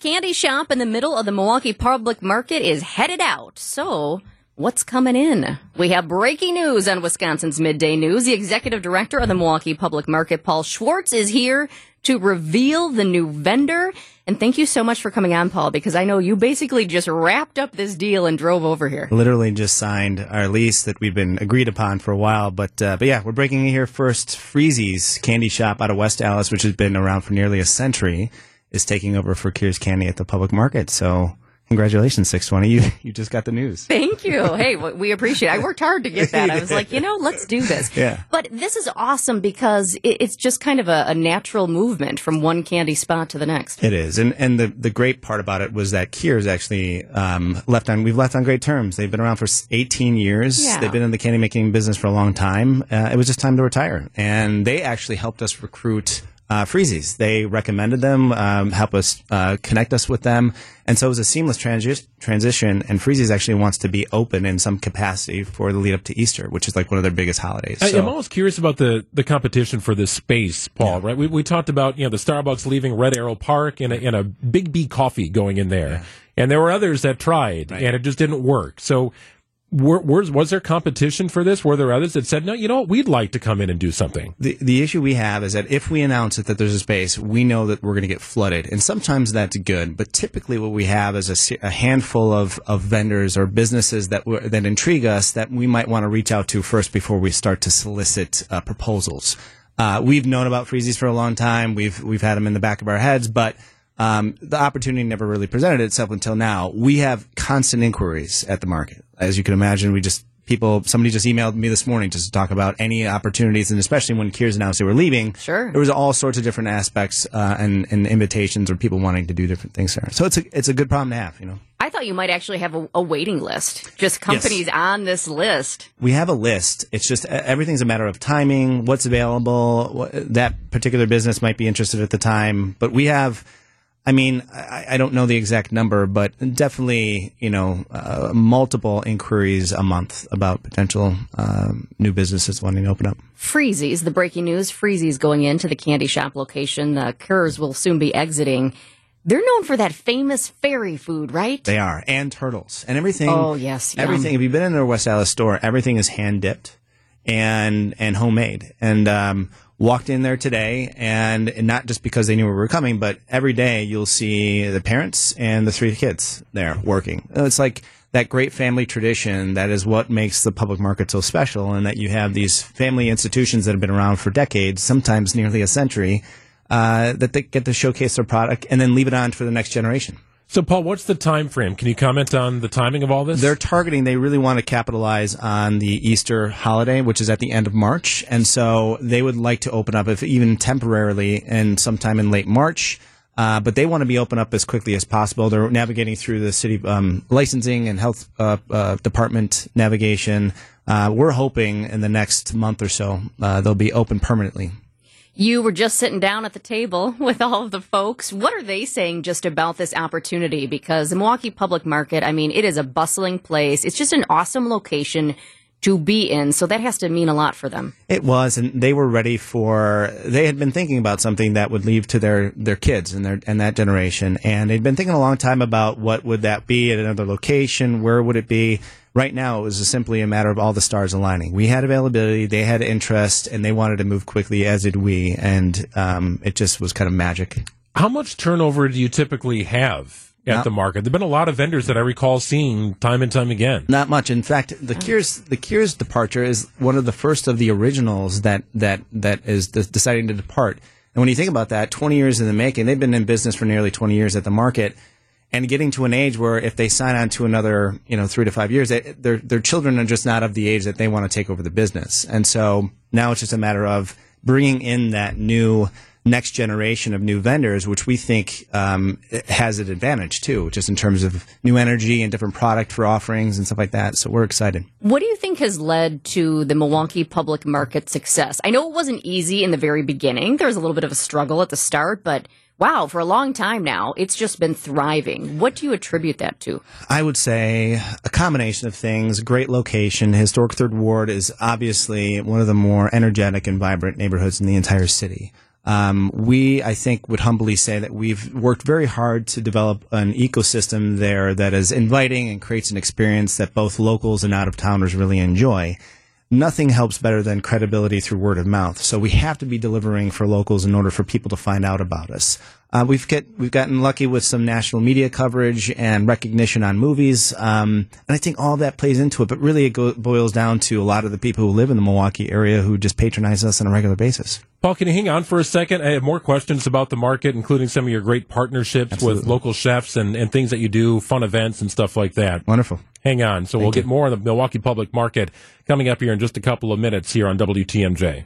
candy shop in the middle of the Milwaukee Public Market is headed out. So, what's coming in? We have breaking news on Wisconsin's Midday News. The executive director of the Milwaukee Public Market, Paul Schwartz, is here to reveal the new vendor. And thank you so much for coming on, Paul, because I know you basically just wrapped up this deal and drove over here. Literally just signed our lease that we've been agreed upon for a while. But uh, but yeah, we're breaking in here first. Freese's Candy Shoppe out of West Allis, which has been around for nearly a century, is taking over for Kehr's Candy at the public market. So Congratulations, 620. You, you just got the news. Thank you. Hey, we appreciate it. I worked hard to get that. I was like, you know, let's do this. Yeah. But this is awesome because it's just kind of a, a natural movement from one candy spot to the next. It is. And, and the, the great part about it was that Kehr's actually, um, left on, we've left on great terms. They've been around for 18 years. Yeah. They've been in the candy making business for a long time. Uh, it was just time to retire. And they actually helped us recruit uh, Freese's. They recommended them, um, help us uh, connect us with them, and so it was a seamless transi- transition. And Freese's actually wants to be open in some capacity for the lead up to Easter, which is like one of their biggest holidays. I, So- am almost curious about the, the competition for this space, Paul. Right? We, we talked about you know the Starbucks leaving Red Arrow Park and a, and a Bigby Coffee going in there, and there were others that tried and it just didn't work. So. Were, was, was there competition for this? Were there others that said, no, you know what, we'd like to come in and do something? The, the issue we have is that if we announce it that there's a space, we know that we're going to get flooded. And sometimes that's good, but typically what we have is a, a handful of, of vendors or businesses that, that intrigue us that we might want to reach out to first before we start to solicit uh, proposals. Uh, we've known about Freese's for a long time. We've, we've had them in the back of our heads, but um, the opportunity never really presented itself until now. We have constant inquiries at the market. As you can imagine, we just people. Somebody just emailed me this morning just to talk about any opportunities, and especially when Kehr's announced they were leaving. Sure. there was all sorts of different aspects uh, and, and invitations or people wanting to do different things there. So it's a it's a good problem to have. You know, I thought you might actually have a, a waiting list, just companies on this list. we have a list. It's just everything's a matter of timing, what's available. What, that particular business might be interested at the time, but we have. I mean, I, I don't know the exact number, but definitely, you know, uh, multiple inquiries a month about potential um, new businesses wanting to open up. Freese's, the breaking news, Freese's going into the candy shop location. The Kehr's will soon be exiting. They're known for that famous fairy food, right? They are, and turtles, and everything. Oh, yes, yum. everything. If you've been in their West Allis store, everything is hand dipped and and homemade. And um, walked in there today, and not just because they knew we were coming, but every day you'll see the parents and the three kids there working. It's like that great family tradition that is what makes the public market so special, and that you have these family institutions that have been around for decades, sometimes nearly a century. Uh, that they get to showcase their product and then leave it on for the next generation. So, Paul, what's the time frame? Can you comment on the timing of all this? They're targeting, they really want to capitalize on the Easter holiday, which is at the end of March. And so they would like to open up, if even temporarily, and sometime in late March. Uh, but they want to be open up as quickly as possible. They're navigating through the city um, licensing and health uh, uh, department navigation. Uh, we're hoping in the next month or so uh, they'll be open permanently. You were just sitting down at the table with all of the folks. What are they saying just about this opportunity? Because the Milwaukee Public Market, I mean, it is a bustling place. It's just an awesome location to be in. So that has to mean a lot for them. It was, and they were ready for. They had been thinking about something that would leave to their their kids and their and that generation, and they'd been thinking a long time about what would that be at another location, where would it be. Right now, it was simply a matter of all the stars aligning. We had availability, they had interest, and they wanted to move quickly, as did we, and um, it just was kind of magic. How much turnover do you typically have at Not- the market? There've been a lot of vendors that I recall seeing time and time again. Not much. In fact, the Kehr's the Kehr's departure is one of the first of the originals that that that is de- deciding to depart. And when you think about that, 20 years in the making, they've been in business for nearly 20 years at the market, and getting to an age where if they sign on to another, you know, three to five years, they, their their children are just not of the age that they want to take over the business. And so now it's just a matter of bringing in that new next generation of new vendors, which we think um, has an advantage too, just in terms of new energy and different product for offerings and stuff like that. So we're excited. What do you think has led to the Milwaukee public market success? I know it wasn't easy in the very beginning. There was a little bit of a struggle at the start, but wow, for a long time now, it's just been thriving. What do you attribute that to? I would say a combination of things. Great location. Historic Third Ward is obviously one of the more energetic and vibrant neighborhoods in the entire city. Um, we, I think, would humbly say that we've worked very hard to develop an ecosystem there that is inviting and creates an experience that both locals and out of towners really enjoy. Nothing helps better than credibility through word of mouth. So we have to be delivering for locals in order for people to find out about us. Uh, we've get we've gotten lucky with some national media coverage and recognition on movies, um, and I think all that plays into it. But really, it go, boils down to a lot of the people who live in the Milwaukee area who just patronize us on a regular basis. Paul, can you hang on for a second? I have more questions about the market, including some of your great partnerships Absolutely. with local chefs and, and things that you do, fun events and stuff like that. Wonderful. Hang on. So Thank we'll you. get more on the Milwaukee public market coming up here in just a couple of minutes here on WTMJ.